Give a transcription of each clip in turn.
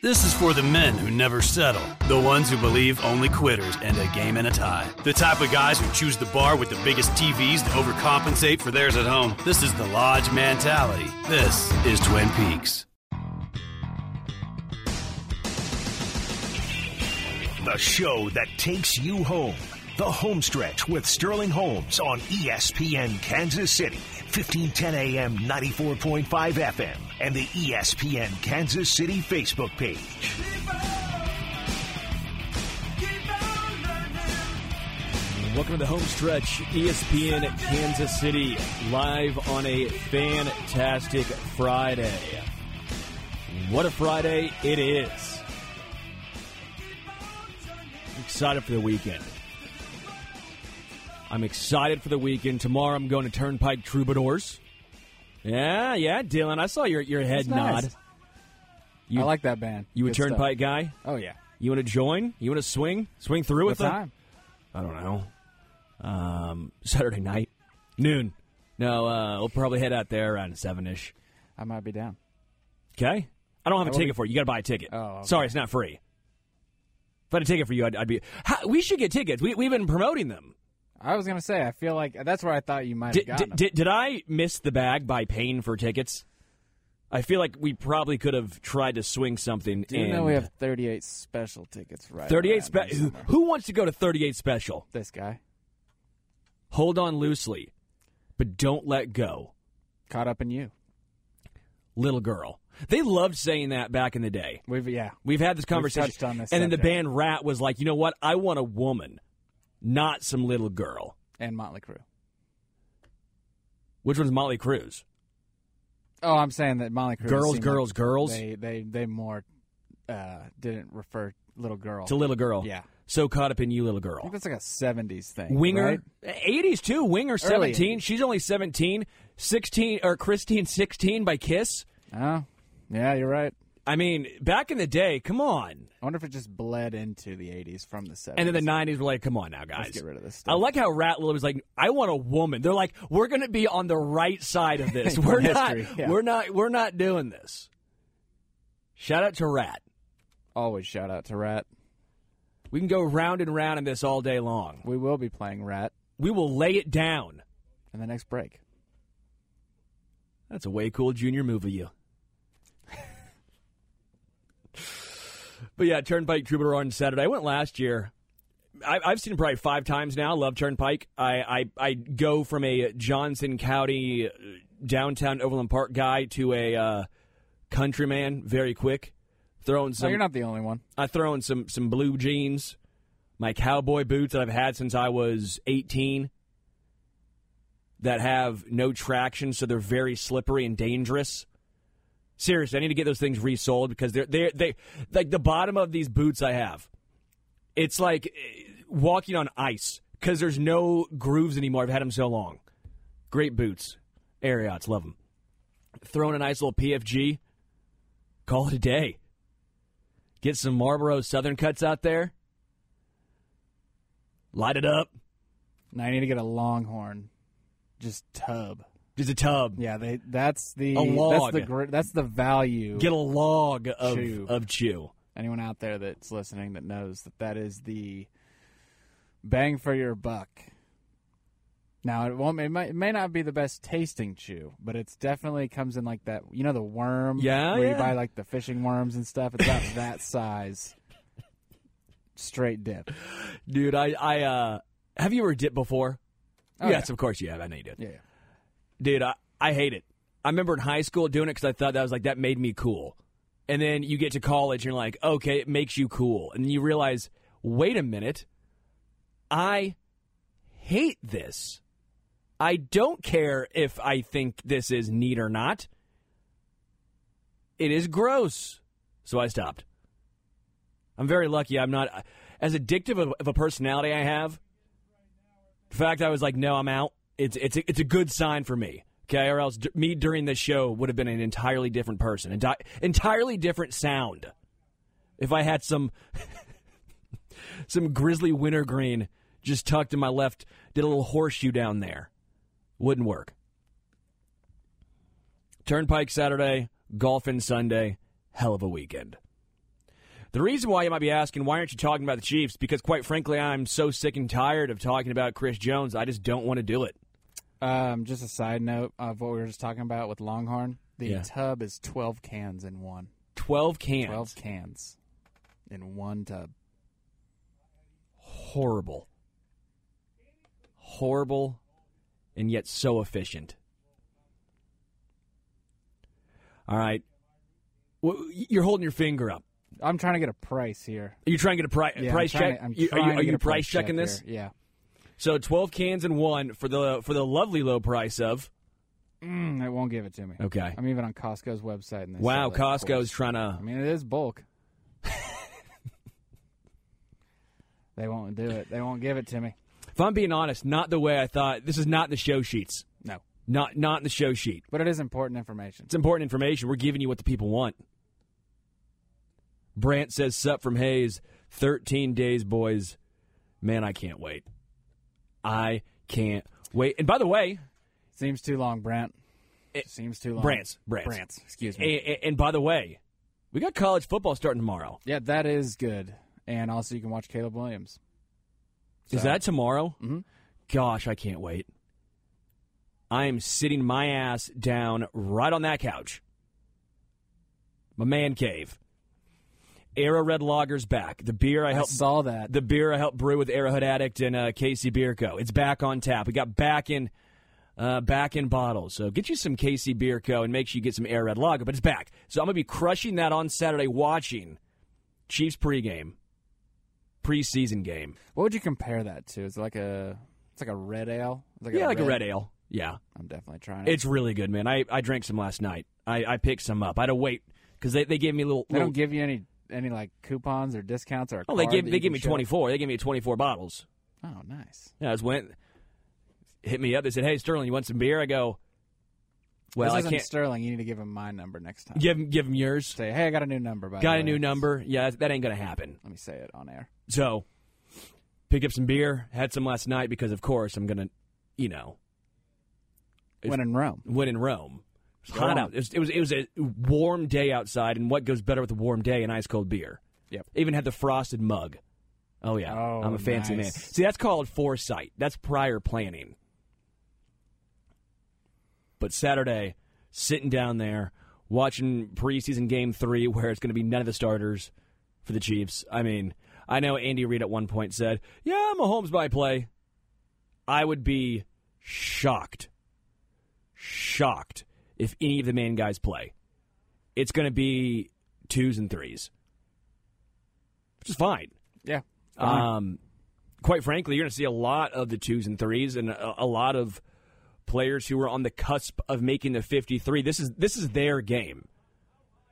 This is for the men who never settle, the ones who believe only quitters end a game in a tie, the type of guys who choose the bar with the biggest TVs to overcompensate for theirs at home. This is the Lodge mentality. This is Twin Peaks. The show that takes you home. The Homestretch with Sterling Holmes on ESPN Kansas City, 1510 AM, 94.5 FM, and the ESPN Kansas City Facebook page. Welcome to the home stretch, ESPN Kansas City, live on a fantastic Friday. What a Friday it is. I'm excited for the weekend. I'm excited for the weekend. Tomorrow I'm going to Turnpike Troubadours. Yeah, yeah, Dylan, I saw your, your head That's nice. nod. You, I like that band. You a Good stuff. Turnpike guy? Oh yeah. You want to join? You want to swing? Swing through What with them? time? I don't know. Um, Saturday night, noon. No, uh, we'll probably head out there around seven ish. I might be down. Okay. I don't have a I ticket be- for you. You got to buy a ticket. Oh, okay. Sorry, it's not free. If I had a ticket for you, I'd, I'd be. How, we should get tickets. We, we've been promoting them. I was gonna say. I feel like that's where I thought you might have Did, gotten did, did, I miss the bag by paying for tickets? I feel like we probably could have tried to swing something. Do you know we have 38 special tickets right? 38 special? Who, wants to go to 38 special? This guy Hold on loosely, but don't let go. caught up in you. little girl. They loved saying that back in the day. We've yeah. We've had this conversation. touched on this and then the band Ratt was like, you know what? I want a woman, not some little girl. And Motley Crue. Which one's Molly Cruz? Oh, I'm saying that Motley Crue. Girls, girls, like girls? They they they more uh, didn't refer little girl To little girl. Yeah. So caught up in you, little I girl. think that's like a 70s thing. Winger, right? 80s too. Winger, Early 17. 80s. She's only 17. 16, or Christine, 16 by Kiss. Oh, yeah, you're right. I mean, back in the day, come on. I wonder if it just bled into the 80s from the 70s. And then the 90s were like, come on now, guys. Let's get rid of this stuff. I like how Ratt Lil was like, I want a woman. They're like, we're going to be on the right side of this. we're not. History, yeah. We're not. We're not doing this. Shout out to Ratt. Always shout out to Ratt. We can go round and round in this all day long. We will be playing Ratt We will lay it down. in the next break. That's a way cool junior move of you. But yeah, Turnpike Troubadour on Saturday. I went last year. I, I've seen it probably five times now. Love Turnpike. I, I I go from a Johnson County uh, downtown Overland Park guy to a uh, countryman very quick. Throwing No, some. you're not the only one. I throw in some some blue jeans, my cowboy boots that I've had since I was 18 that have no traction, so they're very slippery and dangerous. Seriously, I need to get those things resold because they're they they like the bottom of these boots I have. It's like eh, walking on ice because there's no grooves anymore. I've had them so long. Great boots, Ariats, love them. Throw in a nice little PFG. Call it a day. Get some Marlboro Southern cuts out there. Light it up. Now I need to get a Longhorn, just tub. Just a tub. Yeah, they. That's the A log. That's the gr- that's the value. Get a log of Chew. of chew. Anyone out there that's listening that knows that that is the bang for your buck. Now it won't. It, might, it may not be the best tasting chew, but it's definitely comes in like that. You know the worm. Yeah, Where yeah. you buy like the fishing worms and stuff. It's about that size. Straight dip. Dude, I I uh have you ever dipped before? Oh, yes, yeah. of course you have. I know you did. Yeah. Dude, I, I hate it. I remember in high school doing it because I thought that was like that made me cool. And then you get to college and you're like, okay, it makes you cool. And you realize, wait a minute, I hate this. I don't care if I think this is neat or not. It is gross. So I stopped. I'm very lucky I'm not as addictive of, of a personality I have. In fact I was like, no, I'm out. It's it's a, it's a good sign for me. Okay, or else d- me during this show would have been an entirely different person, enti- entirely different sound. If I had some some grizzly wintergreen just tucked in my left, did a little horseshoe down there, wouldn't work. Turnpike Saturday, golfing Sunday, hell of a weekend. The reason why you might be asking, why aren't you talking about the Chiefs? Because quite frankly, I'm so sick and tired of talking about Chris Jones. I just don't want to do it. Um, just a side note of what we were just talking about with Longhorn. The Yeah. tub is 12 cans in one. 12 cans. 12 cans in one tub. Horrible. Horrible and yet so efficient. All right. Well, you're holding your finger up. I'm trying to get a price here. Are you trying to get a pri- Yeah, I'm price trying check? to- I'm You- are trying you, to are get you a price check checking this? here. Yeah. So 12 cans and one for the for the lovely low price of Mm, it won't give it to me. Okay. I'm even on Costco's website. And they Wow, sell it, of Costco's trying to I mean, it is bulk. they won't do it. They won't give it to me. If I'm being honest, not the way I thought. This is not in the show sheets. No. Not not in the show sheet. But it is important information. It's important information. We're giving you what the people want. Brant says, "Sup from Hayes, 13 days, boys. Man, I can't wait. I can't wait." And by the way, Seems too long, Brant. It- Seems too long. Brant's, Brant's. Brant's. Excuse me. and, and by the way, we got college football starting tomorrow. yeah, that is good. And also, you can watch Caleb Williams. Is that tomorrow? Mhm. Gosh, I can't wait. I am sitting my ass down right on that couch. My man cave. Era Red Lager's back. The beer I I helped saw that. the beer I helped brew with Arrowhead Addict and uh, KC Bier Co. It's back on tap. We got back in uh, back in bottles. So get you some KC Bier Co. and make sure you get some Air Red Lager. But it's back. So I'm gonna be crushing that on Saturday. Watching Chiefs pregame, preseason game. what would you compare that to? Is it like a? It's like a red ale. Like yeah, like a red ale. Yeah, I'm definitely trying it. it's really good, man. I, I drank some last night. I, I picked some up. I had to wait because they, they gave me a little. They little don't give you any any like coupons or discounts or. A oh, they gave they gave me 24. They gave me 24 bottles. Oh, nice. Yeah, I just went, hit me up. They said, "Hey, Sterling, you want some beer?" I go, "Well, this I can't." Sterling. You need to give him my number next time. Give him, give him yours. Say, hey, I got a new number. By the Got way. a new number. Yeah, that ain't gonna happen. Let me say it on air. So, pick up some beer. Had some last night because, of course, I'm gonna, you know, When in Rome. win in Rome. It was hot out. It was, it was it was a warm day outside, and what goes better with a warm day? An ice cold beer. Yep. Even had the frosted mug. Oh yeah, Oh, I'm a fancy man. See, that's called foresight. That's prior planning. But Saturday, sitting down there watching preseason game three, where it's going to be none of the starters for the Chiefs. I mean, I know Andy Reid at one point said, "Yeah, I'm a Mahomes by play." I would be shocked, shocked if any of the main guys play. It's going to be twos and threes, which is fine. Yeah. Fine. Um, quite frankly, you're going to see a lot of the twos and threes, and a, a lot of players who are on the cusp of making the 53. This is this is their game.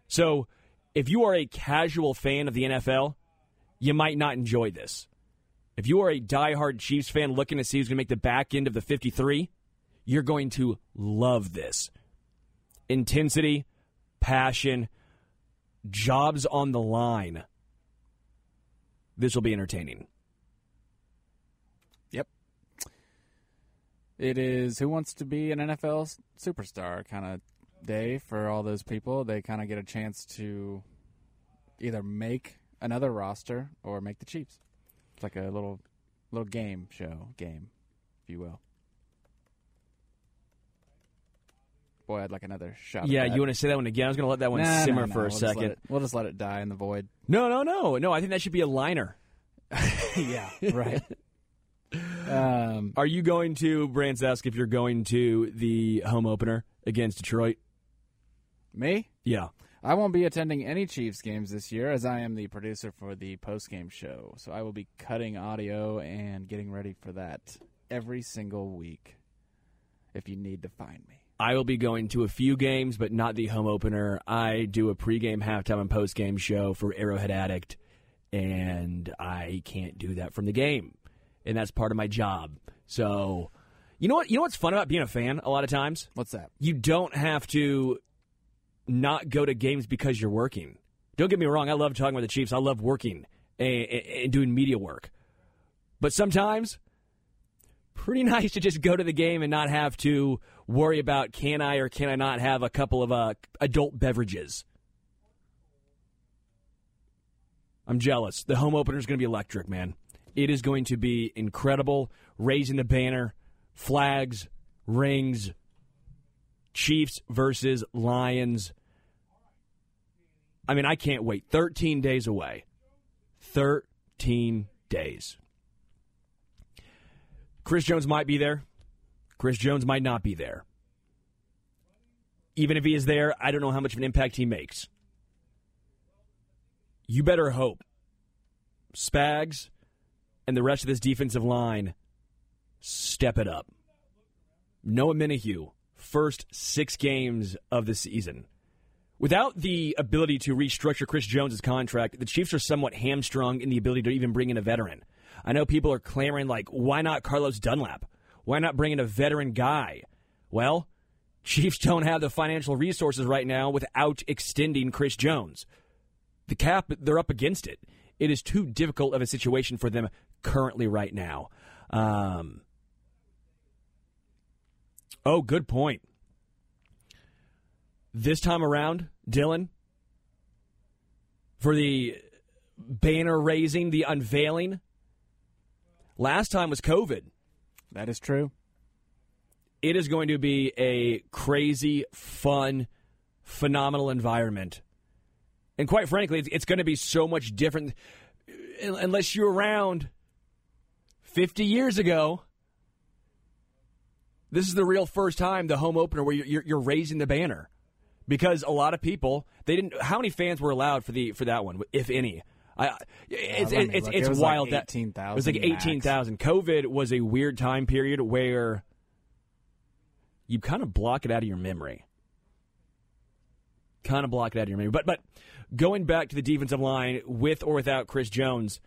So, if you are a casual fan of the NFL, you might not enjoy this. If you are a diehard Chiefs fan looking to see who's going to make the back end of the 53, you're going to love this. Intensity, passion, jobs on the line. This will be entertaining. Yep. It is who wants to be an NFL superstar kind of day for all those people. They kind of get a chance to either make another roster or make the Chiefs. It's like a little little game show game, if you will. Boy, I'd like another shot. Yeah, that. you want to say that one again? I was going to let that one Nah, simmer nah, nah, for a we'll just let second. it- we'll just let it die in the void. No, no, no, no. I think that should be a liner. yeah, right. um, Are you going to? Brands ask if you're going to the home opener against Detroit. me? Yeah. I won't be attending any Chiefs games this year as I am the producer for the post-game show. So I will be cutting audio and getting ready for that every single week if you need to find me. I will be going to a few games, but not the home opener. I do a pregame, halftime, and postgame show for Arrowhead Addict, and I can't do that from the game, and that's part of my job. So, you know what? You know what's fun about being a fan? A lot of times, What's that? you don't have to not go to games because you're working. Don't get me wrong. I love talking with the Chiefs. I love working and, and doing media work, but sometimes pretty nice to just go to the game and not have to worry about can I or can I not have a couple of uh, adult beverages. I'm jealous. The home opener is going to be electric, man. It is going to be incredible. Raising the banner, flags, rings, Chiefs versus Lions. I mean, I can't wait. 13 days away. 13 days. Chris Jones might be there. Chris Jones might not be there. Even if he is there, I don't know how much of an impact he makes. You better hope Spags and the rest of this defensive line step it up. No Omenihu, first six games of the season. Without the ability to restructure Chris Jones' contract, the Chiefs are somewhat hamstrung in the ability to even bring in a veteran. I know people are clamoring, like, why not Carlos Dunlap? Why not bring in a veteran guy? Well, Chiefs don't have the financial resources right now without extending Chris Jones. The cap, they're up against it. It is too difficult of a situation for them currently right now. Um, oh, good point. This time around, Dylan, for the banner raising, the unveiling, last time was COVID. That is true. It is going to be a crazy, fun, phenomenal environment. And quite frankly, it's, going to be so much different unless you're around 50 years ago. This is the real first time, the home opener, where you're, you're raising the banner because a lot of people they didn't. How many fans were allowed for the for that one, if any? I, it's let it's it's, it's It was wild like that 18,000 it was like eighteen thousand. COVID was a weird time period where you kind of block it out of your memory. Kind of block it out of your memory. But but going back to the defensive line with or without Chris Jones,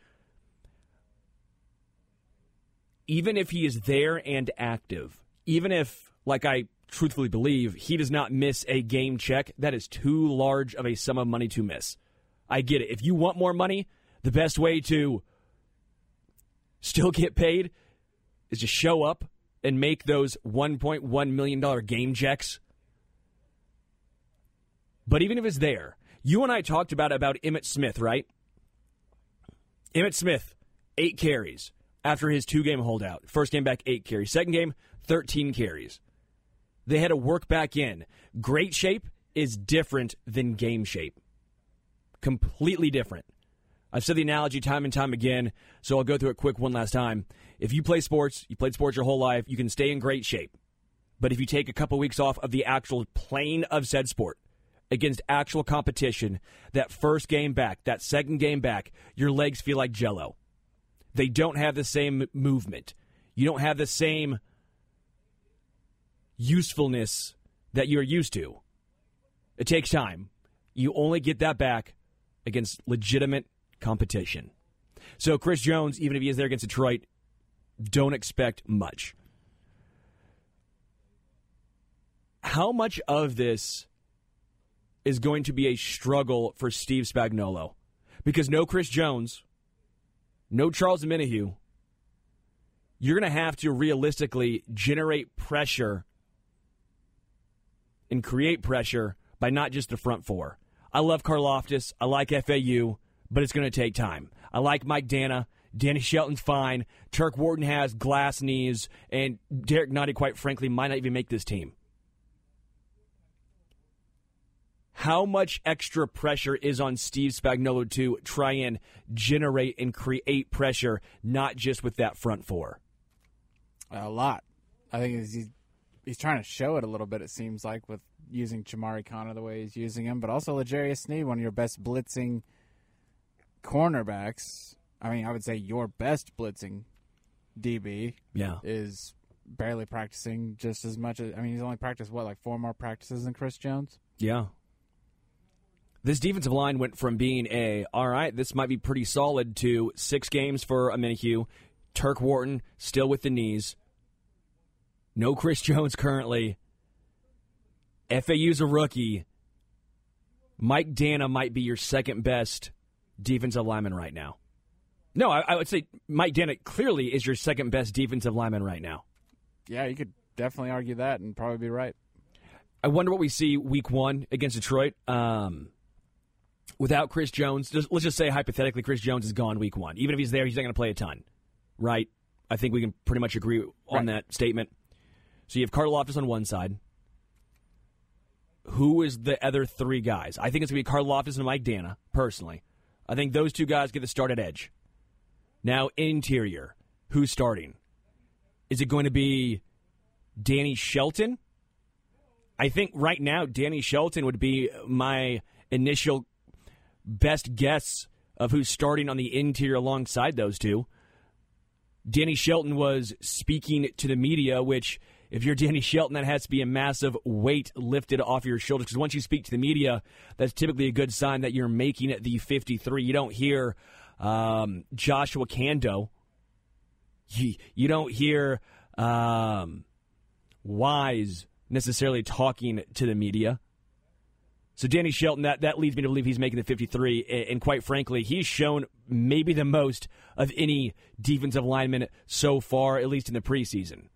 even if he is there and active, even if, like I truthfully believe, he does not miss a game check, that is too large of a sum of money to miss. I get it. If you want more money, the best way to still get paid is to show up and make those $1.1 million game checks. But even if it's there, you and I talked about about Emmitt Smith, right? Emmitt Smith, eight carries after his two game holdout. First game back, eight carries. Second game, 13 carries. They had to work back in. Great shape is different than game shape. Completely different. I've said the analogy time and time again, so I'll go through it quick one last time. If you play sports, you played sports your whole life, you can stay in great shape. But if you take a couple weeks off of the actual plane of said sport against actual competition, that first game back, that second game back, your legs feel like jello. They don't have the same movement. You don't have the same usefulness that you're used to. It takes time. You only get that back against legitimate competition. So, Chris Jones, even if he is there against Detroit, don't expect much. How much of this is going to be a struggle for Steve Spagnuolo? Because no Chris Jones, no Charles Omenihu, you're going to have to realistically generate pressure and create pressure by not just the front four. I love Karlaftis. I like FAU, but it's going to take time. I like Mike Danna. Danny Shelton's fine. Turk Wharton has glass knees, and Derrick Nnadi, quite frankly, might not even make this team. How much extra pressure is on Steve Spagnuolo to try and generate and create pressure, not just with that front four? A lot. I think he's he's trying to show it a little bit. It seems like with using Chamarri Conner the way he's using him, but also L'Jarius Sneed, one of your best blitzing cornerbacks. I mean, I would say your best blitzing DB Yeah. is barely practicing just as much as. I mean, he's only practiced what like four more practices than Chris Jones. Yeah. This defensive line went from being a, all right, this might be pretty solid, to six games for Omenihu. Turk Wharton still with the knees. No Chris Jones currently. FAU's a rookie. Mike Danna might be your second best defensive lineman right now. No, I, I would say Mike Danna clearly is your second best defensive lineman right now. Yeah, you could definitely argue that and probably be right. I wonder what we see week one against Detroit. Um, without Chris Jones, just, let's just say hypothetically Chris Jones is gone week one. Even if he's there, he's not going to play a ton, right? I think we can pretty much agree on Right. that statement. So you have Karlaftis on one side. Who is the other three guys? I think it's going to be Karlaftis and Mike Danna, personally. I think those two guys get the start at edge. Now, interior, who's starting? Is it going to be Danny Shelton? I think right now, Danny Shelton would be my initial best guess of who's starting on the interior alongside those two. Danny Shelton was speaking to the media, which, if you're Danny Shelton, that has to be a massive weight lifted off your shoulders. Because once you speak to the media, that's typically a good sign that you're making it the 53. You don't hear um, Joshua Kaindoh. You, you don't hear um, Wise necessarily talking to the media. So Danny Shelton, that, that leads me to believe he's making the 53. a- And quite frankly, he's shown maybe the most of any defensive lineman so far, at least in the preseason.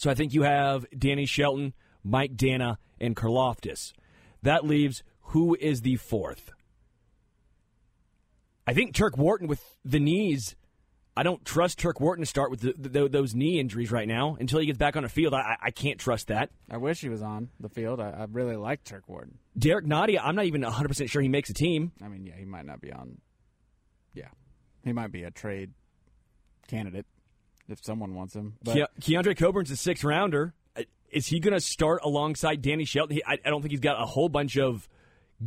So I think you have Danny Shelton, Mike Danna, and Karlaftis. That leaves who is the fourth? I think Turk Wharton with the knees. I don't trust Turk Wharton to start with the, the, those knee injuries right now until he gets back on the field. I, I can't trust that. I wish he was on the field. I, I really like Turk Wharton. Derrick Nnadi, I'm not even 100% sure he makes a team. I mean, yeah, he might not be on. Yeah, he might be a trade candidate if someone wants him. But Ke- Keondre Coburn's a sixth rounder. Uh, Is he going to start alongside Danny Shelton? He, I, I don't think he's got a whole bunch of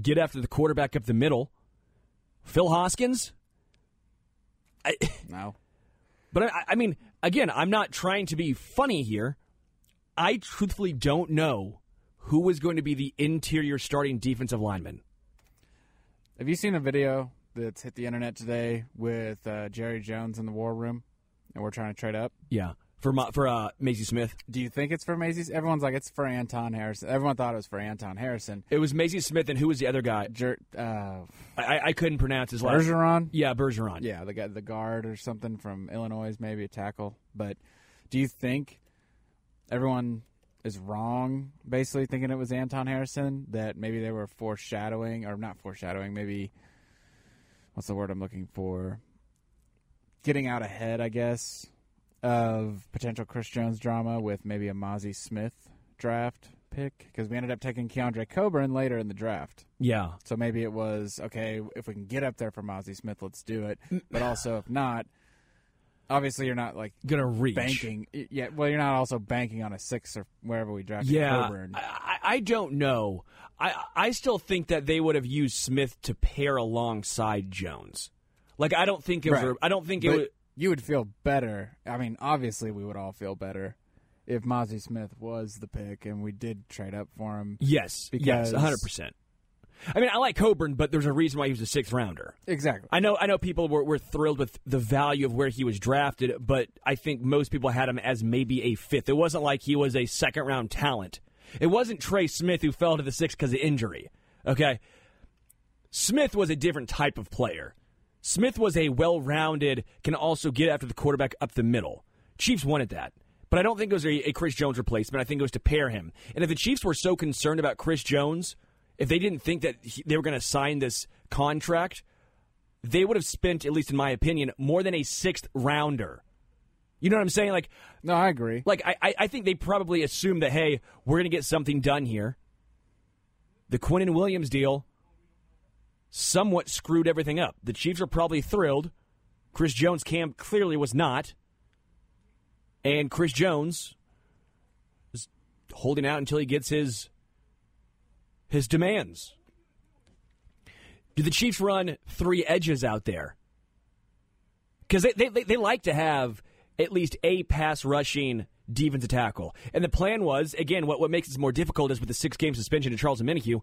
get after the quarterback up the middle. Phil Hoskins? I, no, but I, I mean, again, I'm not trying to be funny here. I truthfully don't know who is going to be the interior starting defensive lineman. have you seen a video that's hit the internet today with uh, Jerry Jones in the war room, and we're trying to trade up? Yeah, for Ma- for uh, Mazi Smith. Do you think it's for Macy's? Everyone's like, it's for Anton Harrison. Everyone thought it was for Anton Harrison. It was Mazi Smith, and who was the other guy? Jer- uh, I, I couldn't pronounce his last. Bergeron? Yeah, Bergeron. Yeah, the guy, the guard or something from Illinois, maybe a tackle. But do you think everyone is wrong, basically thinking it was Anton Harrison? That maybe they were foreshadowing, or not foreshadowing? Maybe what's the word I'm looking for? Getting out ahead, I guess, of potential Chris Jones drama with maybe a Mazi Smith draft pick because we ended up taking Keondre Coburn later in the draft. yeah. So maybe it was okay if we can get up there for Mazi Smith, let's do it. Mm. But also if not, obviously you're not like Gonna reach. banking. Yeah, well you're not also banking on a six or wherever we draft. Yeah, Coburn. I, I I don't know. I I still think that they would have used Smith to pair alongside Jones. Like I don't think it was. Right. I don't think it But would. you would feel better. I mean, obviously we would all feel better if Mazi Smith was the pick and we did trade up for him. Yes, yes, because- hundred percent. I mean, I like Coburn, but there's a reason why he was a sixth rounder. Exactly. I know, I know, people were, were thrilled with the value of where he was drafted, but I think most people had him as maybe a fifth. It wasn't like he was a second round talent. It wasn't Trey Smith who fell to the sixth because of injury. Okay, Smith was a different type of player. Smith was a well rounded, can also get after the quarterback up the middle. Chiefs wanted that. But I don't think it was a, a Chris Jones replacement. I think it was to pair him. And if the Chiefs were so concerned about Chris Jones, if they didn't think that he, they were going to sign this contract, they would have spent, at least in my opinion, more than a sixth rounder. You know what I'm saying? Like, No, I agree. like I, I- I think they probably assumed that hey, we're going to get something done here. The Quinnen Williams deal somewhat screwed everything up. The Chiefs are probably thrilled. Chris Jones camp clearly was not, and Chris Jones is holding out until he gets his his demands. Do the Chiefs run three edges out there? Because they, they, they, like to have at least a pass rushing defensive tackle. And the plan was, again, what, what makes this more difficult is with the six game suspension to Charles Omenihu,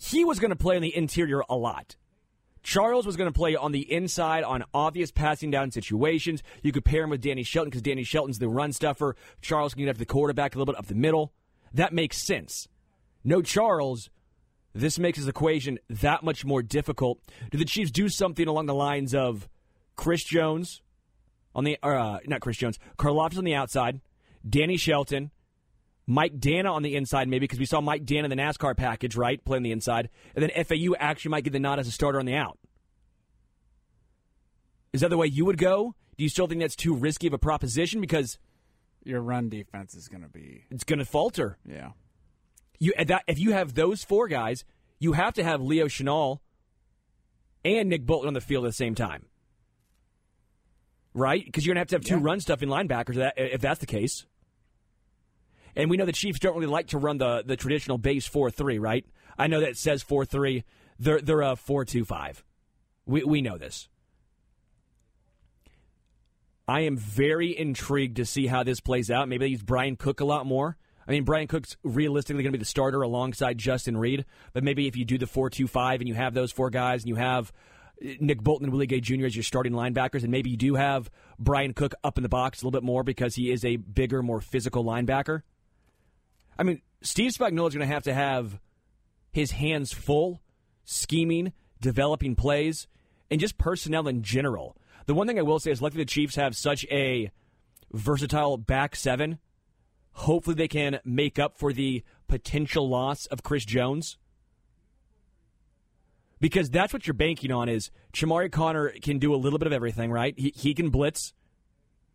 he was going to play on the interior a lot. Charles was going to play on the inside on obvious passing down situations. You could pair him with Danny Shelton because Danny Shelton's the run stuffer. Charles can get up the quarterback a little bit up the middle. That makes sense. No Charles, this makes his equation that much more difficult. Do the Chiefs do something along the lines of Chris Jones on the, uh, not Chris Jones, Karlaftis on the outside, Danny Shelton, Mike Danna on the inside, maybe because we saw Mike Danna in the NASCAR package, right, playing the inside, and then FAU actually might get the nod as a starter on the out. Is that the way you would go? Do you still think that's too risky of a proposition because Your run defense is going to be it's going to falter? yeah. You that if you have those four guys, you have to have Leo Chenal and Nick Bolton on the field at the same time, right? Because you're gonna have to have two Yeah. run stuff in linebackers that, if that's the case. And we know the Chiefs don't really like to run the the traditional base four three, right? I know that it says four three. They're they're a four two five. We we know this. I am very intrigued to see how this plays out. Maybe they use Bryan Cook a lot more. I mean, Bryan Cook's realistically going to be the starter alongside Justin Reid. But maybe if you do the four-two-five and you have those four guys and you have uh, Nick Bolton and Willie Gay Jr. as your starting linebackers, and maybe you do have Bryan Cook up in the box a little bit more because he is a bigger, more physical linebacker. I mean, Steve Spagnuolo is going to have to have his hands full scheming, developing plays, and just personnel in general. The one thing I will say is, luckily the Chiefs have such a versatile back seven. Hopefully, they can make up for the potential loss of Chris Jones. Because that's what you're banking on is Chamarri Conner can do a little bit of everything, right? He, he can blitz.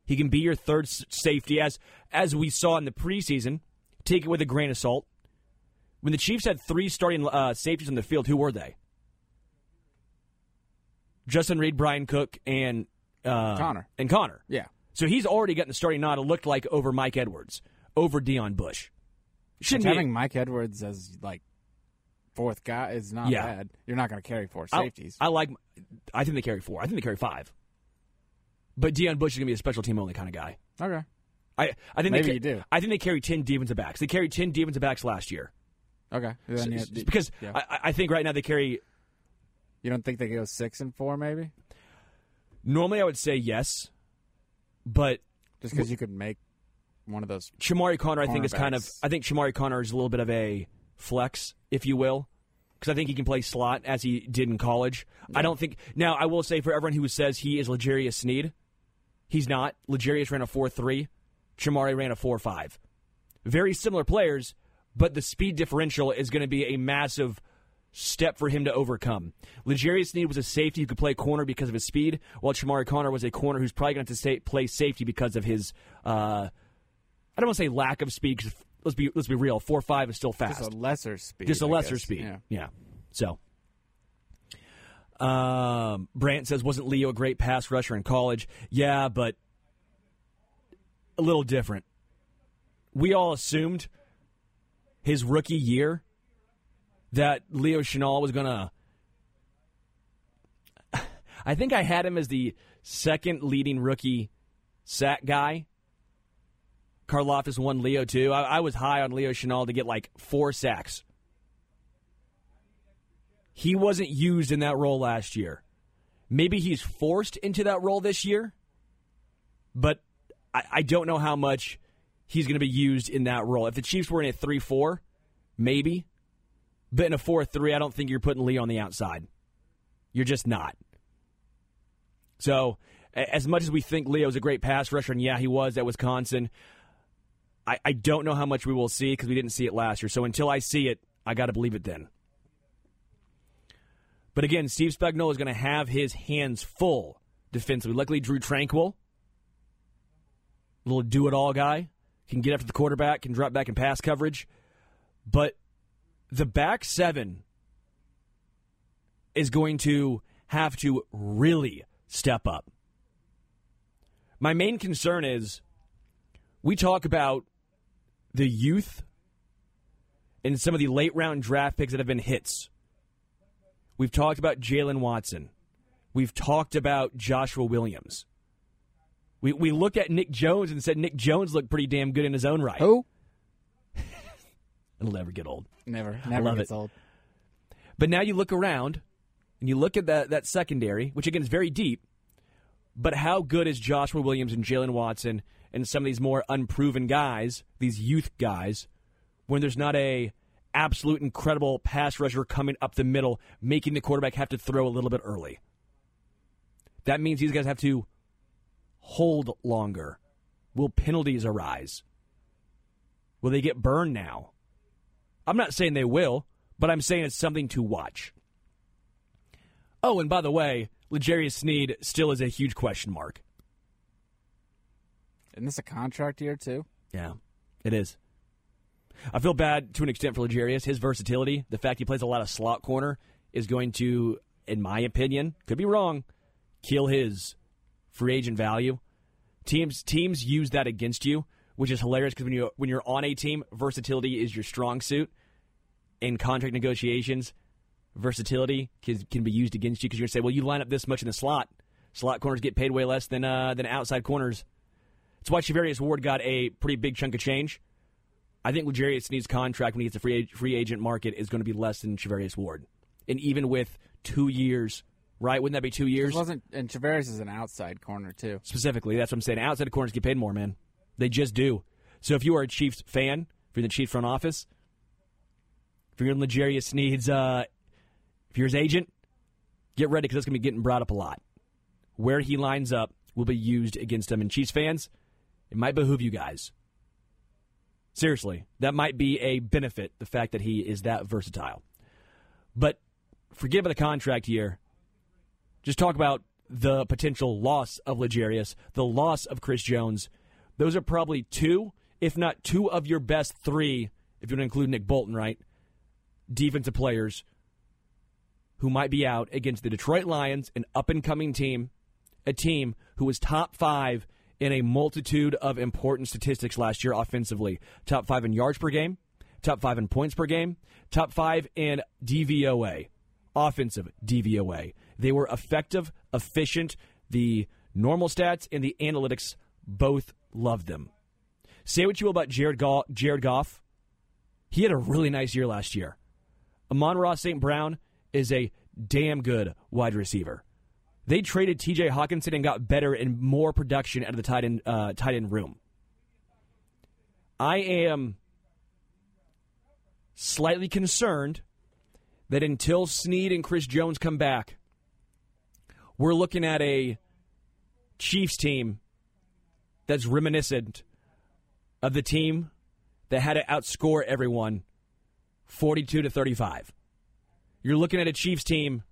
He can be your third safety, as as we saw in the preseason. Take it with a grain of salt. When the Chiefs had three starting uh, safeties on the field, who were they? Justin Reid, Bryan Cook, and uh, Conner. and Conner. Yeah. So he's already gotten the starting nod. It looked like over Mike Edwards, over Deon Bush. Shouldn't be. having Mike Edwards as like fourth guy is not Yeah. bad. You're not going to carry four I- safeties. I, like. I think they carry four. I think they carry five. But Deon Bush is going to be a special team only kind of guy. okay. I, I think Maybe they, you do. I think they carry ten defensive backs. They carried ten defensive backs last year. Okay. You, because yeah. I, I think right now they carry. you don't think they go six and four maybe? Normally, I would say yes, but Just because you could make one of those. Chamarri Conner, I think, is kind of. I think Chamarri Conner is a little bit of a flex, if you will, because I think he can play slot as he did in college. I don't think. Now, I will say for everyone who says he is L'Jarius Sneed, he's not. L'Jarius ran a four three, Chamarri ran a four five. Very similar players, but the speed differential is going to be a massive step for him to overcome. L'Jarius Sneed was a safety who could play corner because of his speed, while Chamarri Conner was a corner who's probably going to have to stay, play safety because of his. Uh, I don't want to say lack of speed. 'cause let's be let's be real. Four five is still fast. Just a lesser speed. Just a I lesser guess. speed. Yeah. So. Um, Brant says, wasn't Leo a great pass rusher in college? Yeah, but a little different. We all assumed his rookie year that Leo Chenal was going to. I think I had him as the second leading rookie sack guy. Karlaftis won Leo too. I, I was high on Leo Chenal to get like four sacks. He wasn't used in that role last year. Maybe he's forced into that role this year, but I, I don't know how much he's going to be used in that role. If the Chiefs were in a 3 4, maybe. But in a 4 3, I don't think you're putting Leo on the outside. You're just not. So, as much as we think Leo's a great pass rusher, and yeah, he was at Wisconsin, I, I don't know how much we will see because we didn't see it last year. So until I see it, I got to believe it then. But again, Steve Spagnuolo is going to have his hands full defensively. Luckily, Drue Tranquill, little do-it-all guy, can get after the quarterback, can drop back in pass coverage. But the back seven is going to have to really step up. My main concern is we talk about the youth and some of the late round draft picks that have been hits. We've talked about Jaylen Watson. We've talked about Joshua Williams. We, we looked at Nick Jones and said Nick Jones looked pretty damn good in his own right. Who? It'll never get old. Never. Never love gets it. old. But now you look around and you look at that, that secondary, which again is very deep. But how good is Joshua Williams and Jaylen Watson and some of these more unproven guys, these youth guys, when there's not a absolute incredible pass rusher coming up the middle, making the quarterback have to throw a little bit early? That means these guys have to hold longer. Will penalties arise? Will they get burned now? I'm not saying they will, but I'm saying it's something to watch. Oh, and by the way, L'Jarius Sneed still is a huge question mark. Isn't this a contract year too? Yeah, it is. I feel bad to an extent for L'Jarius. His versatility, the fact he plays a lot of slot corner, is going to, in my opinion, could be wrong, kill his free agent value. Teams teams use that against you, which is hilarious because when you when you're on a team, versatility is your strong suit. In contract negotiations, versatility can, can be used against you because you're to say, well, you line up this much in the slot. Slot corners get paid way less than uh, than outside corners. That's why Charvarius Ward got a pretty big chunk of change. I think L'Jarius Sneed's contract when he gets a free free agent market is going to be less than Charvarius Ward, and even with two years, right? Wouldn't that be two years? It wasn't and Charvarius is an outside corner too. Specifically, that's what I'm saying. Outside corners get paid more, man. They just do. So if you are a Chiefs fan, if you're in the Chiefs front office, if you're in L'Jarius Sneed's, uh, if you're his agent, get ready because that's going to be getting brought up a lot. Where he lines up will be used against him. And Chiefs fans, it might behoove you guys. Seriously, that might be a benefit, the fact that he is that versatile. But forget about the contract year. Just talk about the potential loss of L'Jarius, the loss of Chris Jones. Those are probably two, if not two of your best three, if you want to include Nick Bolton, right? Defensive players who might be out against the Detroit Lions, an up and coming team, a team who was top five in a multitude of important statistics last year offensively. Top five in yards per game, top five in points per game, top five in DVOA, offensive DVOA. They were effective, efficient. The normal stats and the analytics both loved them. Say what you will about Jared Goff, Jared Goff. He had a really nice year last year. Amon-Ra St. Brown is a damn good wide receiver. They traded T.J. Hockenson and got better and more production out of the tight end, uh, tight end room. I am slightly concerned that until Sneed and Chris Jones come back, we're looking at a Chiefs team that's reminiscent of the team that had to outscore everyone 42 to 35. You're looking at a Chiefs team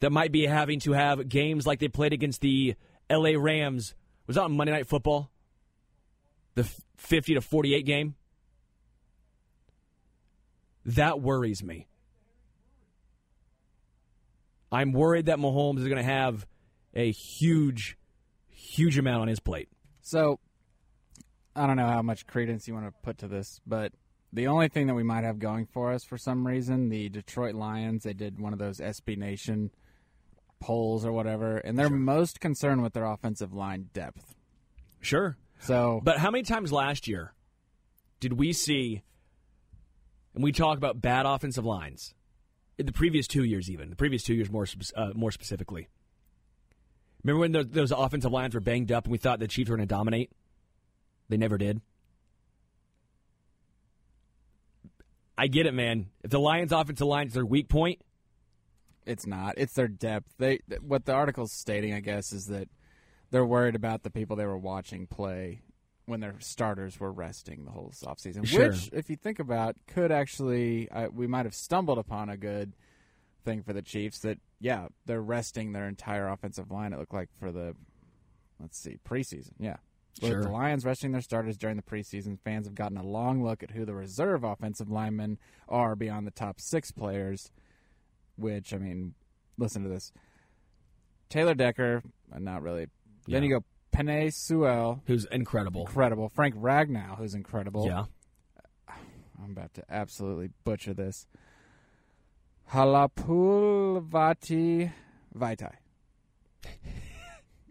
that might be having to have games like they played against the LA Rams. Was that on Monday Night Football? The 50 to 48 game? That worries me. I'm worried that Mahomes is going to have a huge, huge amount on his plate. So, I don't know how much credence you want to put to this, but the only thing that we might have going for us for some reason, the Detroit Lions, they did one of those SB Nation polls or whatever, and they're sure. most concerned with their offensive line depth. Sure. So, but how many times last year did we see, and we talk about bad offensive lines? The previous two years, even the previous two years, more uh, more specifically. Remember when the, those offensive lines were banged up and we thought the Chiefs were going to dominate? They never did. I get it, man. If the Lions' offensive line is their weak point, it's not. It's their depth. They what the article's stating, I guess, is that they're worried about the people they were watching play when their starters were resting the whole offseason. Sure. Which, if you think about, could actually uh, we might have stumbled upon a good thing for the Chiefs. That yeah, they're resting their entire offensive line. It looked like for the let's see preseason. Yeah, Sure. With the Lions resting their starters during the preseason, fans have gotten a long look at who the reserve offensive linemen are beyond the top six players. Which I mean, listen to this: Taylor Decker, uh, not really. Yeah. Then you go Penei Sewell, who's incredible, incredible. Frank Ragnow, who's incredible. Yeah, I'm about to absolutely butcher this. Halapoulivaati Vaitai.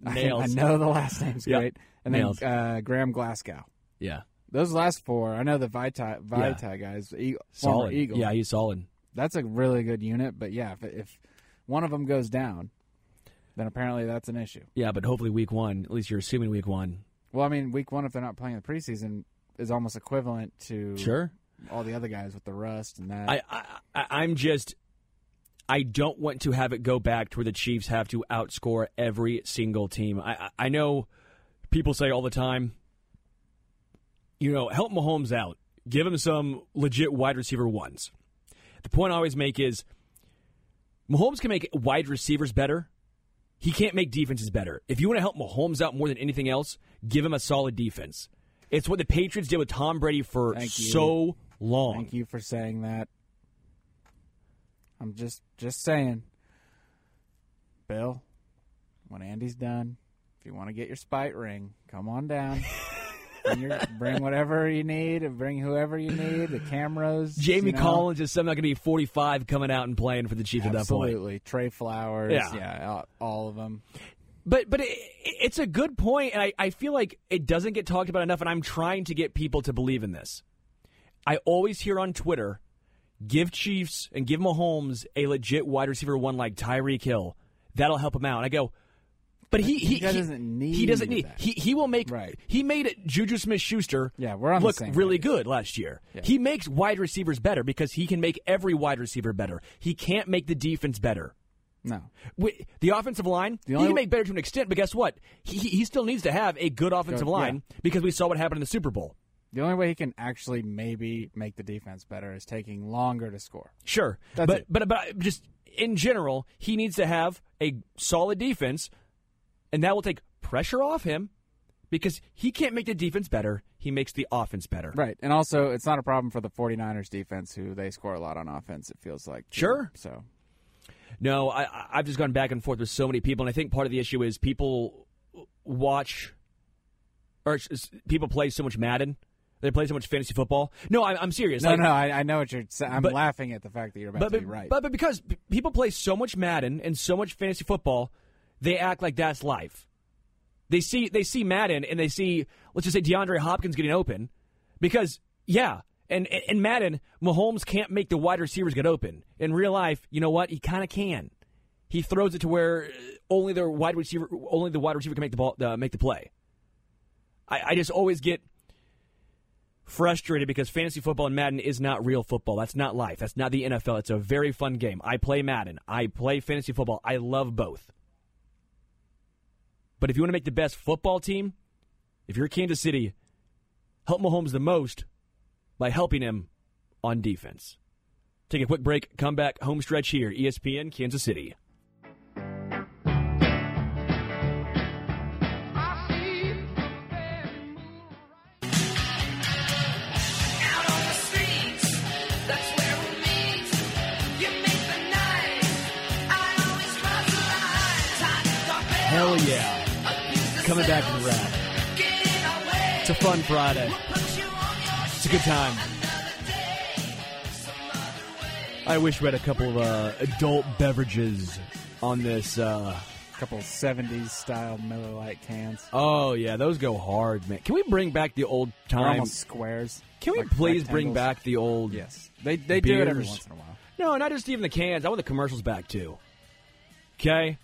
Nails. I, I, know the last name's great. And Nails. then uh, Graham Glasgow. Yeah. Those last four, I know the Vita Vita Yeah. guys, Eagle, Solid. Eagle. Yeah, he's solid. that's a really good unit. But yeah, if, if one of them goes down, then apparently that's an issue. Yeah, but hopefully week one, at least you're assuming week one. Well, I mean, week one, if they're not playing the preseason, is almost equivalent to Sure. all the other guys with the rust and that. I, I I'm just I don't want to have it go back to where the Chiefs have to outscore every single team. I- I know people say all the time you know, help Mahomes out. Give him some legit wide receiver ones. The point I always make is Mahomes can make wide receivers better. He can't make defenses better. If you want to help Mahomes out more than anything else, give him a solid defense. It's what the Patriots did with Tom Brady for Thank you. so long. Thank you for saying that. I'm just just saying. Bill, when Andy's done, if you want to get your spite ring, come on down. bring, your, bring whatever you need, and bring whoever you need. The cameras. Jamie you know. Collins is somehow going to be 45 coming out and playing for the Chiefs at that point. Absolutely, Trey Flowers. Yeah. Yeah, all, all of them. But but it, it's a good point, and I, I feel like it doesn't get talked about enough, and I'm trying to get people to believe in this. I always hear on Twitter, give Chiefs and give Mahomes a legit wide receiver one like Tyreek Hill. That'll help him out. And I go, but he he, He doesn't need he doesn't need that. he he will make Right. he made it Juju Smith Schuster Yeah, we're on the look really page. good last year. He makes wide receivers better because he can make every wide receiver better. He can't make the defense better. No, Wi- The offensive line, The he can make better to an extent, but guess what? He, he still needs to have a good offensive Good, yeah. line because we saw what happened in the Super Bowl. the only way he can actually maybe make the defense better is taking longer to score. Sure, That's but it. but but just in general, he needs to have a solid defense, and that will take pressure off him because he can't make the defense better. He makes the offense better. Right. And also, it's not a problem for the 49ers defense, who they score a lot on offense, it feels like. too. Sure. So, No, I, I've just gone back and forth with so many people, and I think part of the issue is people watch or people play so much Madden. They play so much fantasy football. No, I, I'm serious. no, Like, no, I, I know what you're saying. I'm But- laughing at the fact that you're about but, to be right. but but because people play so much Madden and so much fantasy football, they act like that's life. They see they see Madden and they see let's just say DeAndre Hopkins getting open because yeah, and and- Madden Mahomes can't make the wide receivers get open. In real life, you know what? He kind of can. He throws it to where only the wide receiver only the wide receiver can make the ball uh, make the play. I, I just always get frustrated because fantasy football and Madden is not real football. That's not life. That's not the NFL. It's a very fun game. I play Madden. I play fantasy football. I love both. But if you want to make the best football team, if you're Kansas City, help Mahomes the most by helping him on defense. Take a quick break. Come back. Home stretch here. ESPN Kansas City. Coming back to the rap. It's a fun Friday. It's a good time. I wish we had a couple of uh, adult beverages on this. Uh, couple 70s style Miller Lite cans. oh yeah, those go hard, man. Can we bring back the old time? squares. Can we like please bring back the old? Yes. They, they do it every once in a while. No, not just even the cans. I want the commercials back too. Okay,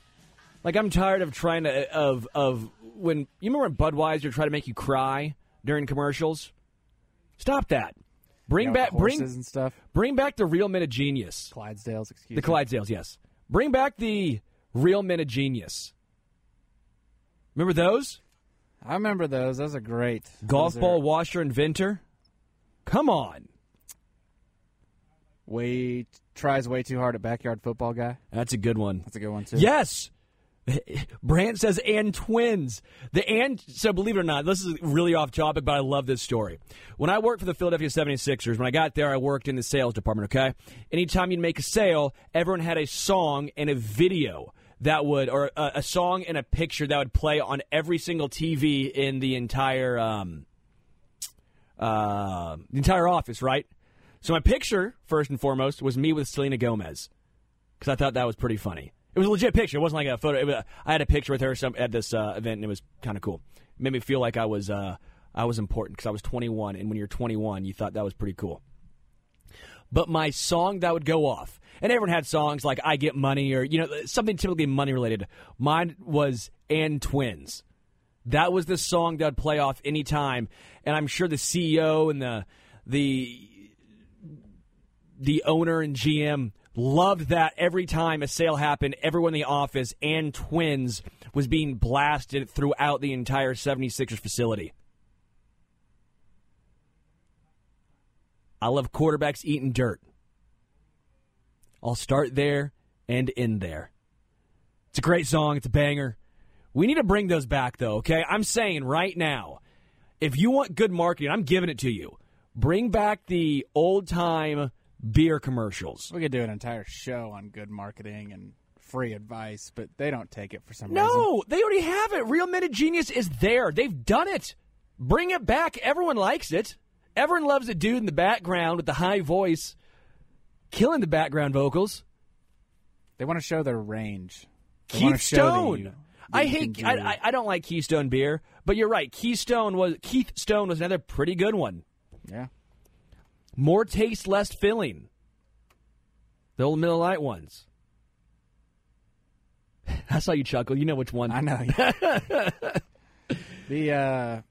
like I'm tired of trying to of of when you remember when Budweiser tried to make you cry during commercials. Stop that. Bring Yeah, back bring and stuff. bring back the real men of genius. Clydesdales, excuse me. The me. Clydesdales, yes. Bring back the real men of genius. Remember those? I remember those. Those are great. Golf Those are ball washer inventor. Come on. Way tries way too hard at backyard football guy. That's a good one. That's a good one too. Yes. Brant says and twins. The and so believe it or not, this is really off topic, but I love this story. When I worked for the Philadelphia 76ers, when I got there, I worked in the sales department, okay? Anytime you'd make a sale, everyone had a song and a video that would or a, a song and a picture that would play on every single TV in the entire um uh, the entire office, right? So my picture, first and foremost, was me with Selena Gomez because I thought that was pretty funny. It was a legit picture. It wasn't like a photo. Was, I had a picture with her some, at this uh, event, and it was kind of cool. It made me feel like I was uh, I was important because I was 21, and when you're 21, you thought that was pretty cool. But my song that would go off, and everyone had songs like "I Get Money" or you know something typically money related. Mine was "And Twins." That was the song that would play off any time, and I'm sure the CEO and the the the owner and GM loved that every time a sale happened, everyone in the office and twins was being blasted throughout the entire 76ers facility. I love quarterbacks eating dirt. I'll start there and end there. It's a great song. It's a banger. We need to bring those back, though, okay? I'm saying right now, if you want good marketing, I'm giving it to you. Bring back the old time beer commercials. We could do an entire show on good marketing and free advice, but they don't take it for some reason. No, they already have it. Real Men of Genius is there. They've done it. Bring it back. Everyone likes it. Everyone loves a dude in the background with the high voice, killing the background vocals. They want to show their range. They wanna that Keystone. you- that I hate. I, do- I, I don't like Keystone beer, but you're right. Keystone was Keith Stone was another pretty good one. Yeah. More taste, less filling. The old Miller Lite ones. I saw you chuckle. You know which one. I know. the uh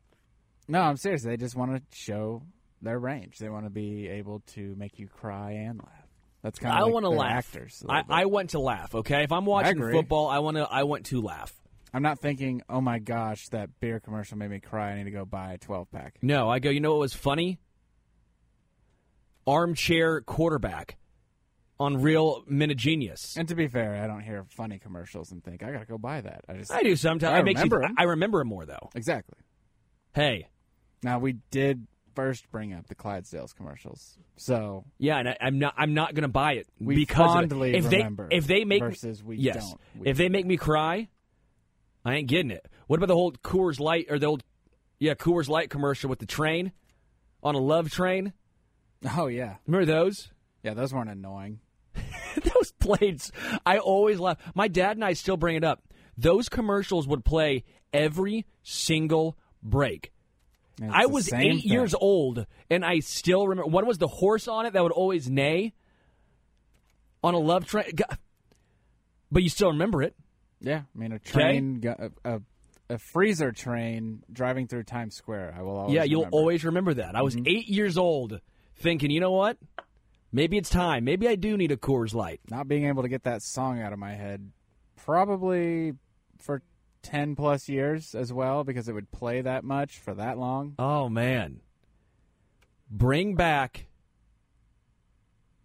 no, I'm serious. They just want to show their range. They want to be able to make you cry and laugh. That's kind of I like want to laugh. Actors. I. I want to laugh. Okay, if I'm watching agree. football, I want to. I want to laugh. I'm not thinking, oh my gosh, that beer commercial made me cry. I need to go buy a 12 pack. No, I go. You know what was funny? Armchair quarterback on Real Men of Genius. And to be fair, I don't hear funny commercials and think I gotta go buy that. I just I do sometimes. I it makes you- remember 'em. I remember him more though. exactly. Hey, Now we did first bring up the Clydesdales commercials, so yeah, and I, I'm not. I'm not going to buy it We because fondly if they if they make versus we yes, don't. We- if they make me cry, I ain't getting it. What about the whole Coors Light or the old yeah Coors Light commercial with the train on a love train? Oh yeah, Remember those? yeah, those weren't annoying. those plays i always laugh my dad and i still bring it up those commercials would play every single break it's i was eight thing. years old and i still remember what was the horse on it that would always neigh on a love train but you still remember it Yeah, I mean a train, a, a, a freezer train driving through Times Square. I will always. yeah you'll remember. always remember that i was Mm-hmm. eight years old thinking you know what maybe it's time maybe i do need a coors light not being able to get that song out of my head, probably for ten plus years as well, because it would play that much for that long. Oh man. Bring back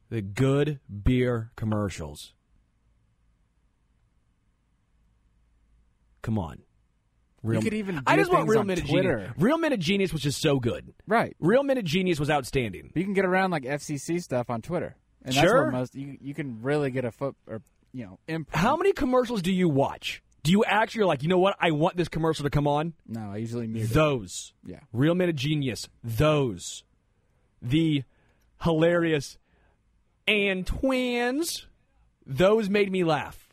the good beer commercials. Come on. Real, could even I just want Real on Minute Genius. Real Men of Genius was just so good. Right. Real Men of Genius was outstanding. You can get around like FCC stuff on Twitter, and that's Sure. where most you you can really get a foot or you know imp- How many commercials do you watch? Do you actually like, you know what? I want this commercial to come on? No, I usually mute it. Those. Yeah. Real Men of Genius. Those. The hilarious and twins. Those made me laugh.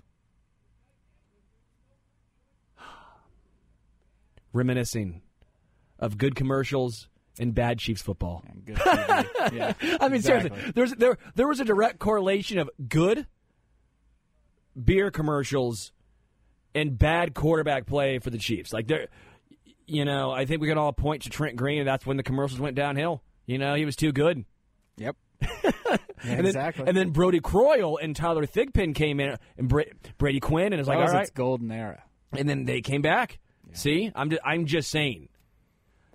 Reminiscing of good commercials and bad Chiefs football. Yeah. I mean, exactly. seriously, there's there there was a direct correlation of good beer commercials and bad quarterback play for the Chiefs. Like there, you know, I think we can all point to Trent Green, and that's when the commercials went downhill. You know, he was too good. Yep. Yeah, And then, exactly. And then Brodie Croyle and Tyler Thigpen came in, and Bra- Brady Quinn, and it's like, all right. its golden era. And then they came back. See, I'm just, I'm just saying.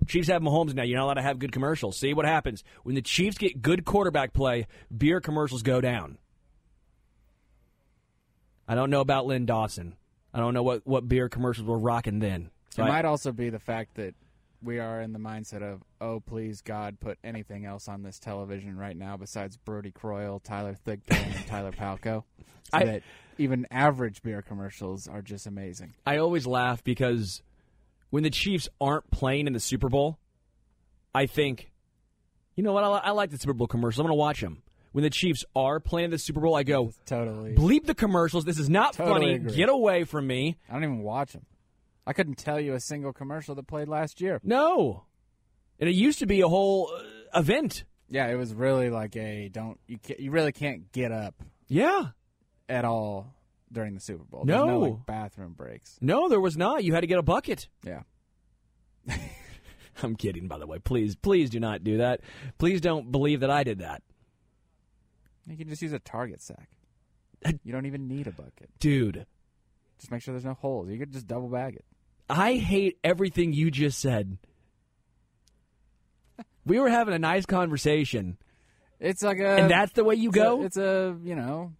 Chiefs have Mahomes now. You're not allowed to have good commercials. See what happens when the Chiefs get good quarterback play. Beer commercials go down. I don't know about Len Dawson. I don't know what, what beer commercials were rocking then. So it I- might also be the fact that we are in the mindset of, oh, please, God, put anything else on this television right now besides Brodie Croyle, Tyler Thigpen, and Tyler Palko. So I- that even average beer commercials are just amazing. I always laugh because when the Chiefs aren't playing in the Super Bowl, I think, you know what? I, I like the Super Bowl commercials. I'm going to watch them. When the Chiefs are playing in the Super Bowl, I go, Totally. bleep the commercials. This is not Totally funny. agree. Get away from me. I don't even watch them. I couldn't tell you a single commercial that played last year. No. And it used to be a whole uh, event. Yeah, it was really like a don't you you really can't get up Yeah. at all during the Super Bowl. No No. like bathroom breaks. No, there was not. You had to get a bucket. Yeah. I'm kidding, by the way. Please, please do not do that. Please don't believe that I did that. You can just use a target sack. Uh, you don't even need a bucket. Dude, Just make sure there's no holes. You could just double bag it. I hate everything you just said. We were having a nice conversation, It's like a and that's the way you it's a- go. It's a, you know,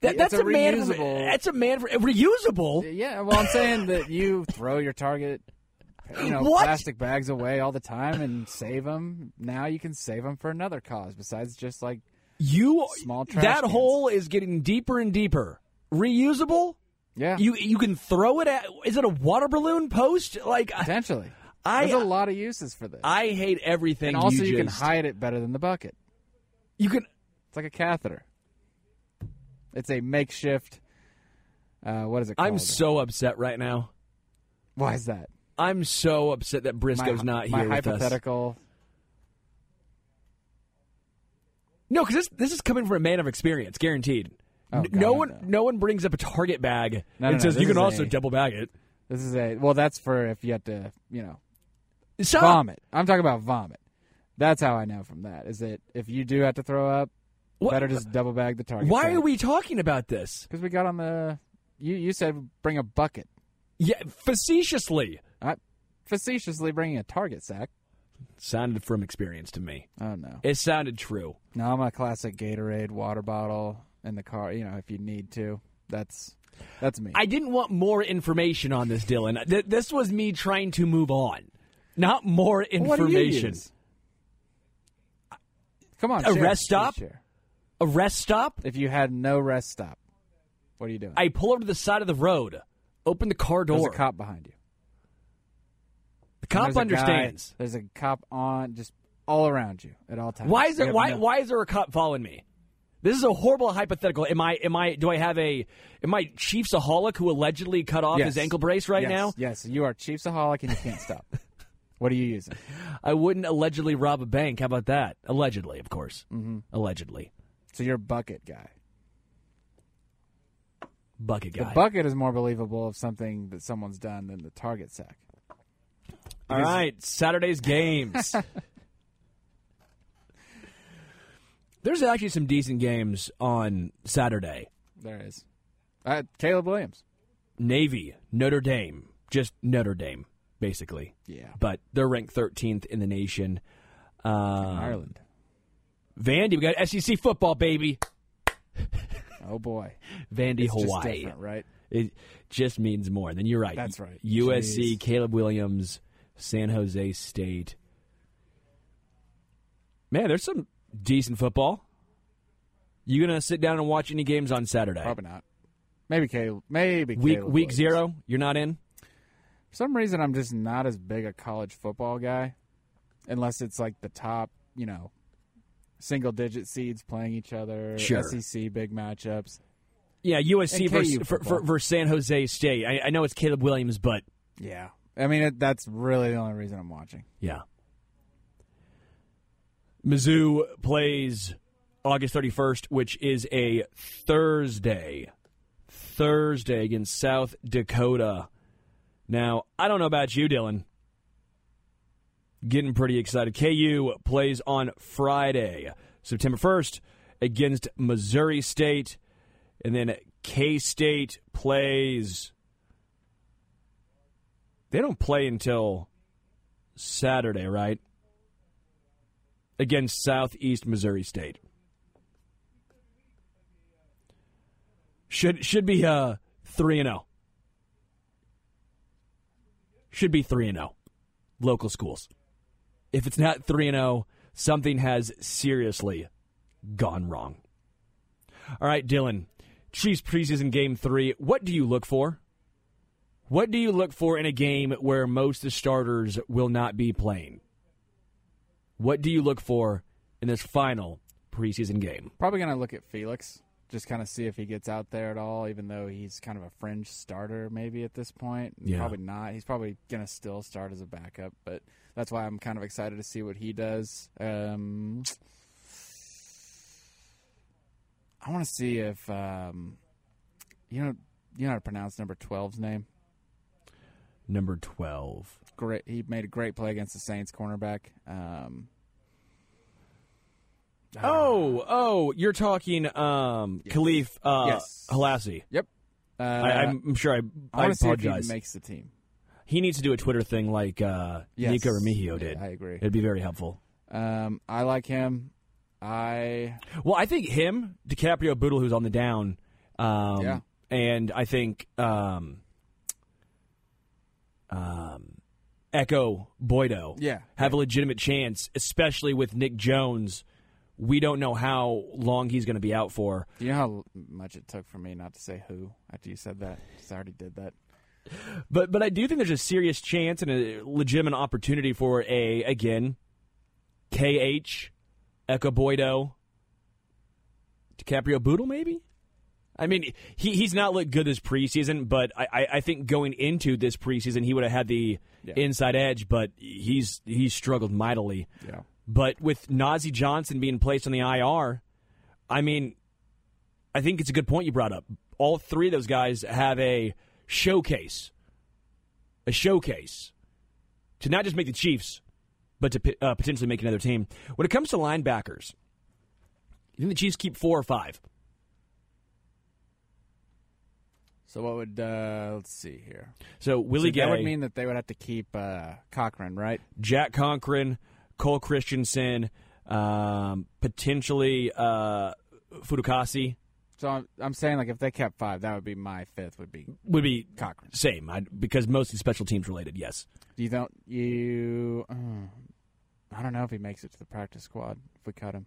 That- that's a a, man. That's a man for reusable. yeah. Well, I'm saying that you throw your target, you know, What? plastic bags away all the time and save them. Now you can save them for another cause besides just like You Small trash that cans. hole is getting deeper and deeper. Reusable. yeah, You you can throw it at. Is it a water balloon post? Like potentially. I There's a lot of uses for this. I hate everything. and also, you, can just- hide it better than the bucket. You can. It's like a catheter. It's a makeshift. Uh, what is it called? I'm so upset right now. Why is that? I'm so upset that Briscoe's my, not my here with us. hypothetical. No, because this this is coming from a man of experience, guaranteed. Oh, God, no one no. no one brings up a target bag No, and no, says you can also a- double bag it. This is a well. That's for if you have to, you know, Stop. vomit. I'm talking about vomit. That's how I know from that. Is that if you do have to throw up, What- better just double bag the target. Why are we talking about this? Because we got on the. You you said bring a bucket. Yeah, facetiously. I facetiously bringing a target sack. Sounded from experience to me. Oh no. It sounded true. No, I'm a classic Gatorade water bottle in the car. You know, if you need to. That's that's me. I didn't want more information on this, Dylan. Th- this was me trying to move on, not more What do you information. use? Come on, A share, rest share, stop? share. A rest stop. If you had no rest stop, what are you doing? I pull over to the side of the road, open the car door. There's a cop behind you. the cop a guy- understands. there's a cop on just all around you at all times. Why is there? Why? no- Why is there a cop following me? This is a horrible hypothetical. Am I? Am I? Do I have a? Am I Chiefs aholic who allegedly cut off Yes. his ankle brace right Yes, now? Yes, you are Chiefsaholic and you can't stop. what are you using? I wouldn't allegedly rob a bank. How about that? Allegedly, of course. Mm-hmm. Allegedly, So you're a bucket guy. bucket guy. The bucket is more believable of something that someone's done than the target sack. All right, Saturday's games. There's actually some decent games on Saturday. There is. Uh, Caleb Williams. Navy, Notre Dame, just Notre Dame, basically. Yeah. But they're ranked 13th in the nation. Uh, Ireland. Vandy, we got SEC football, baby. Oh boy. Vandy, It's just Hawaii. different, right? It just means more. Then you're right. That's right. USC, Jeez. Caleb Williams, San Jose State. Man, there's some decent football. You gonna sit down and watch any games on Saturday? Probably not. Maybe Caleb. Maybe Week Caleb week Williams. zero, you're not in. For some reason, I'm just not as big a college football guy, unless it's like the top, you know, single digit seeds playing each other. Sure. SEC big matchups. Yeah, USC versus, for, for, versus San Jose State. I, I know it's Caleb Williams, but Yeah. I mean, it, that's really the only reason I'm watching. yeah. Mizzou plays August 31st, which is a Thursday. Thursday against South Dakota. Now, I don't know about you, Dylan. Getting pretty excited. KU plays on Friday, September 1st, against Missouri State. And then K State plays. They don't play until Saturday, right? Against Southeast Missouri State. Should should be uh three and zero. Should be three and zero. Local schools. If it's not three and zero, something has seriously gone wrong. All right, Dylan. Chiefs preseason game three. What do you look for? What do you look for in a game where most of the starters will not be playing? What do you look for in this final preseason game? Probably going to look at Felix, just kind of see if he gets out there at all, even though he's kind of a fringe starter maybe at this point. Yeah. Probably not. He's probably going to still start as a backup, but that's why I'm kind of excited to see what he does. Um, I want to see if um, you know you know how to pronounce number 12's name. Number 12. Great, he made a great play against the Saints cornerback. Um, Oh, oh, you're talking um, Khalif uh, Yes. Halassi. yep. Uh, I, I'm sure I, I I, want to see if apologize. he makes the team. he needs to do a Twitter thing like uh, Yes. Nikko Remigio Yeah, did. I agree. It'd be very helpful. Um, I like him. I Well, I think him, DiCaprio, Bootle, who's on the down, um, Yeah. and I think um, um, Ekow Boye-Doe, Yeah. have a legitimate chance, especially with Nic Jones. We don't know how long he's going to be out for. Do you know how much it took for me not to say who after you said that? 'Cause I already did that. But but I do think there's a serious chance and a legitimate opportunity for a again KH Ekow Boye-Doe DiCaprio Bootle maybe. I mean he he's not looked good this preseason, but I, I, I think going into this preseason he would have had the Yeah. inside edge, but he's he's struggled mightily. Yeah. But with Nazeeh Johnson being placed on the IR, I mean, I think it's a good point you brought up. All three of those guys have a showcase, a showcase to not just make the Chiefs, but to uh, potentially make another team. When it comes to linebackers, you think the Chiefs keep four or five? So what would uh let's see here. So Willie so Gay, that would mean that they would have to keep uh Cochrane, right? Jack Conklin, Cole Christiansen, um, potentially uh, Fudukasi So I'm, I'm saying like if they kept five, that would be my fifth would be would be Cochrane. Same, I, because mostly special teams related. Yes, Do you don't you uh, I don't know if he makes it to the practice squad if we cut him.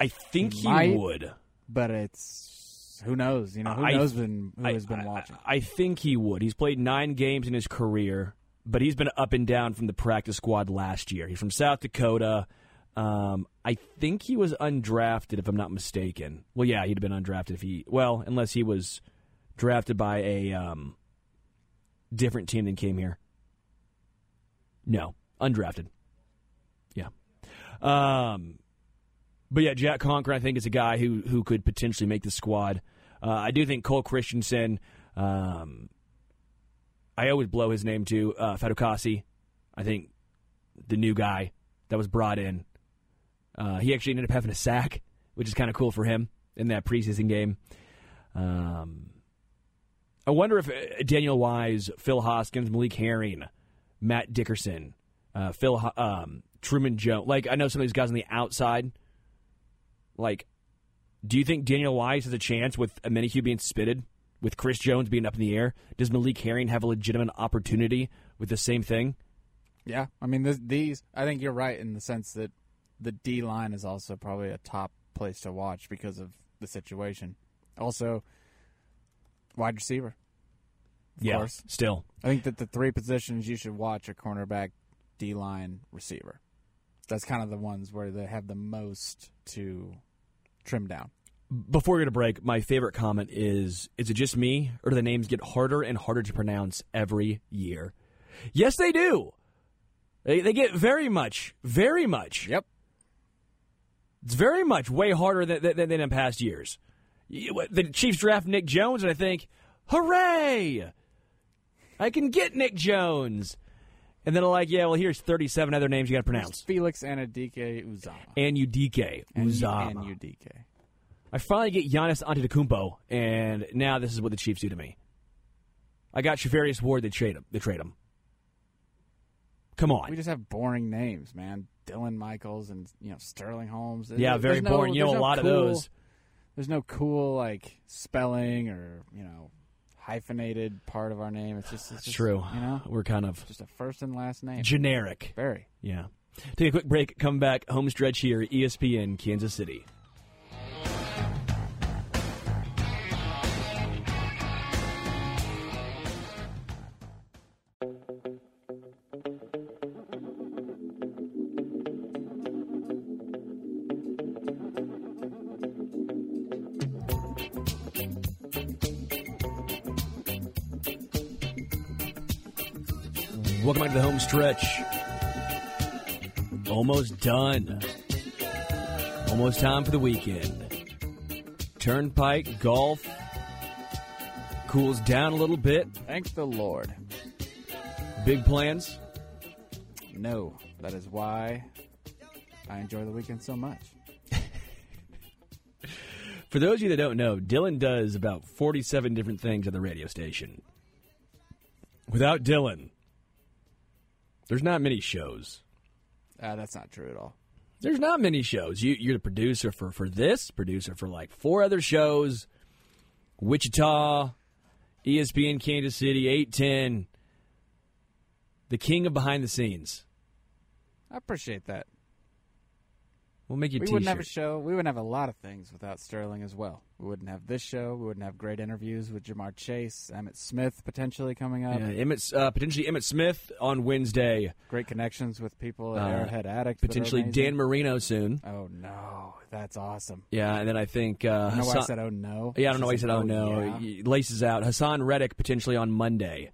I think he Might. would. But it's who knows, you know, who I- knows been who I- has been watching. I, think he would. He's played nine games in his career, but he's been up and down from the practice squad last year. He's from South Dakota. Um, I think he was undrafted, if I'm not mistaken. Well, yeah, he'd have been undrafted if he. Well, unless he was drafted by a um, different team than came here. No, undrafted. Yeah. Um, but yeah, Jack Conklin, I think, is a guy who who could potentially make the squad. Uh, I do think Cole Christiansen. Um, I always blow his name too. Uh, Fadukasi, I think the new guy that was brought in. Uh, he actually ended up having a sack, which is kind of cool for him in that preseason game. Um, I wonder if uh, Daniel Wise, Phil Hoskins, Malik Herring, Matt Dickerson, uh, Phil, um, Truman Jones. Like I know some of these guys on the outside. Like, do you think Daniel Wise has a chance with Omenihu being suspended, with Chris Jones being up in the air? Does Malik Herring have a legitimate opportunity with the same thing? Yeah, I mean this, these. I think you're right in the sense that the D line is also probably a top place to watch because of the situation. Also, wide receiver. Of yeah, course. still. I think that the three positions you should watch are cornerback, D line, receiver. That's kind of the ones where they have the most to trim down. Before we go to break, my favorite comment is: Is it just me, or do the names get harder and harder to pronounce every year? Yes, they do. They, they get very much, very much. Yep. It's very much way harder than, than, than in past years. The Chiefs draft Nic Jones, and I think, hooray! I can get Nic Jones. And then I'm like, yeah, well, here's 37 other names you got to pronounce. Felix Anudike Uzomah. And Udike, And U- Uzomah. And UDK. I finally get Giannis Antetokounmpo, and now this is what the Chiefs do to me. I got Charvarius Ward. They trade him. They trade him. Come on. We just have boring names, man. Dylan Michaels and you know Sterling Holmes. yeah, There's very no- boring. You know, a no lot of cool- those. There's no cool like spelling or you know hyphenated part of our name. It's just it's just, True. You know, We're kind of just a first and last name. generic. Very. Yeah. Take a quick break. Come back. Home stretch here. ESPN Kansas City. Stretch. Almost done. Almost time for the weekend. Turnpike golf cools down a little bit. Thank the Lord. Big plans. No, that is why I enjoy the weekend so much. For those of you that don't know, Dylan does about 47 different things at the radio station. Without Dylan, there's not many shows. Uh, that's not true at all. There's not many shows. You, you're the producer for, for this, producer for like four other shows Wichita, ESPN Kansas City, 810. The king of behind the scenes. I appreciate that. We'll make you we t wouldn't have a show. We wouldn't have a lot of things without Sterling as well. We wouldn't have this show. We wouldn't have great interviews with Ja'Marr Chase, Emmitt Smith potentially coming up. Yeah, Emmitt, uh, potentially Emmitt Smith on Wednesday. Great connections with people at Uh, Arrowhead Addict. Potentially. Dan Marino soon. Oh no, that's awesome. Yeah, and then I think uh, I don't know why I said oh no. Yeah, I don't know why he said, "Oh no." yeah. Laces out. Haason Reddick potentially on Monday.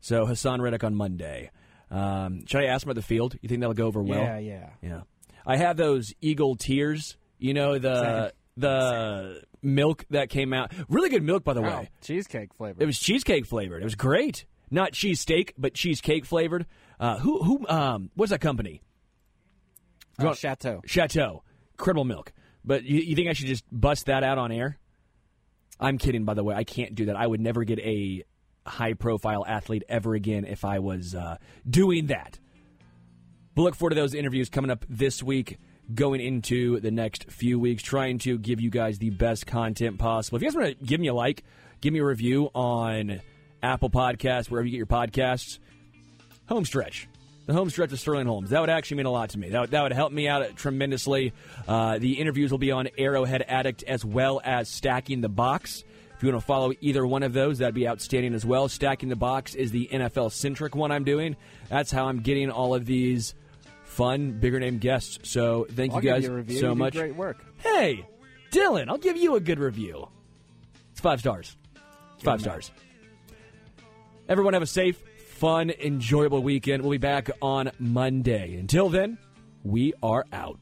So Haason Reddick on Monday. Um, should I ask him about the field? You think that'll go over well? Yeah, yeah. Yeah. I have those Eagle tears. You know the the milk that came out. Really good milk, by the Oh, way. cheesecake flavor. It was cheesecake flavored. It was great. Not cheesesteak, but cheesecake flavored. Uh, who who um what's that company? oh, Chateau. Chateau. Cribble milk. But you, you think I should just bust that out on air? I'm kidding, by the way. I can't do that. I would never get a high profile athlete ever again if I was uh, doing that. But look forward to those interviews coming up this week, going into the next few weeks, trying to give you guys the best content possible. If you guys want to give me a like, give me a review on Apple Podcasts, wherever you get your podcasts, home stretch. The home stretch of Sterling Holmes. That would actually mean a lot to me. That would, that would help me out tremendously. Uh, the interviews will be on Arrowhead Addict as well as Stacking the Box. If you want to follow either one of those, that'd be outstanding as well. Stacking the Box is the NFL centric one I'm doing. That's how I'm getting all of these fun, bigger name guests. So thank I'll you guys you so You much. Great work. Hey, Dylan, I'll give you a good review. It's five stars. It's five stars. Everyone have a safe, fun, enjoyable weekend. We'll be back on Monday. Until then, we are out.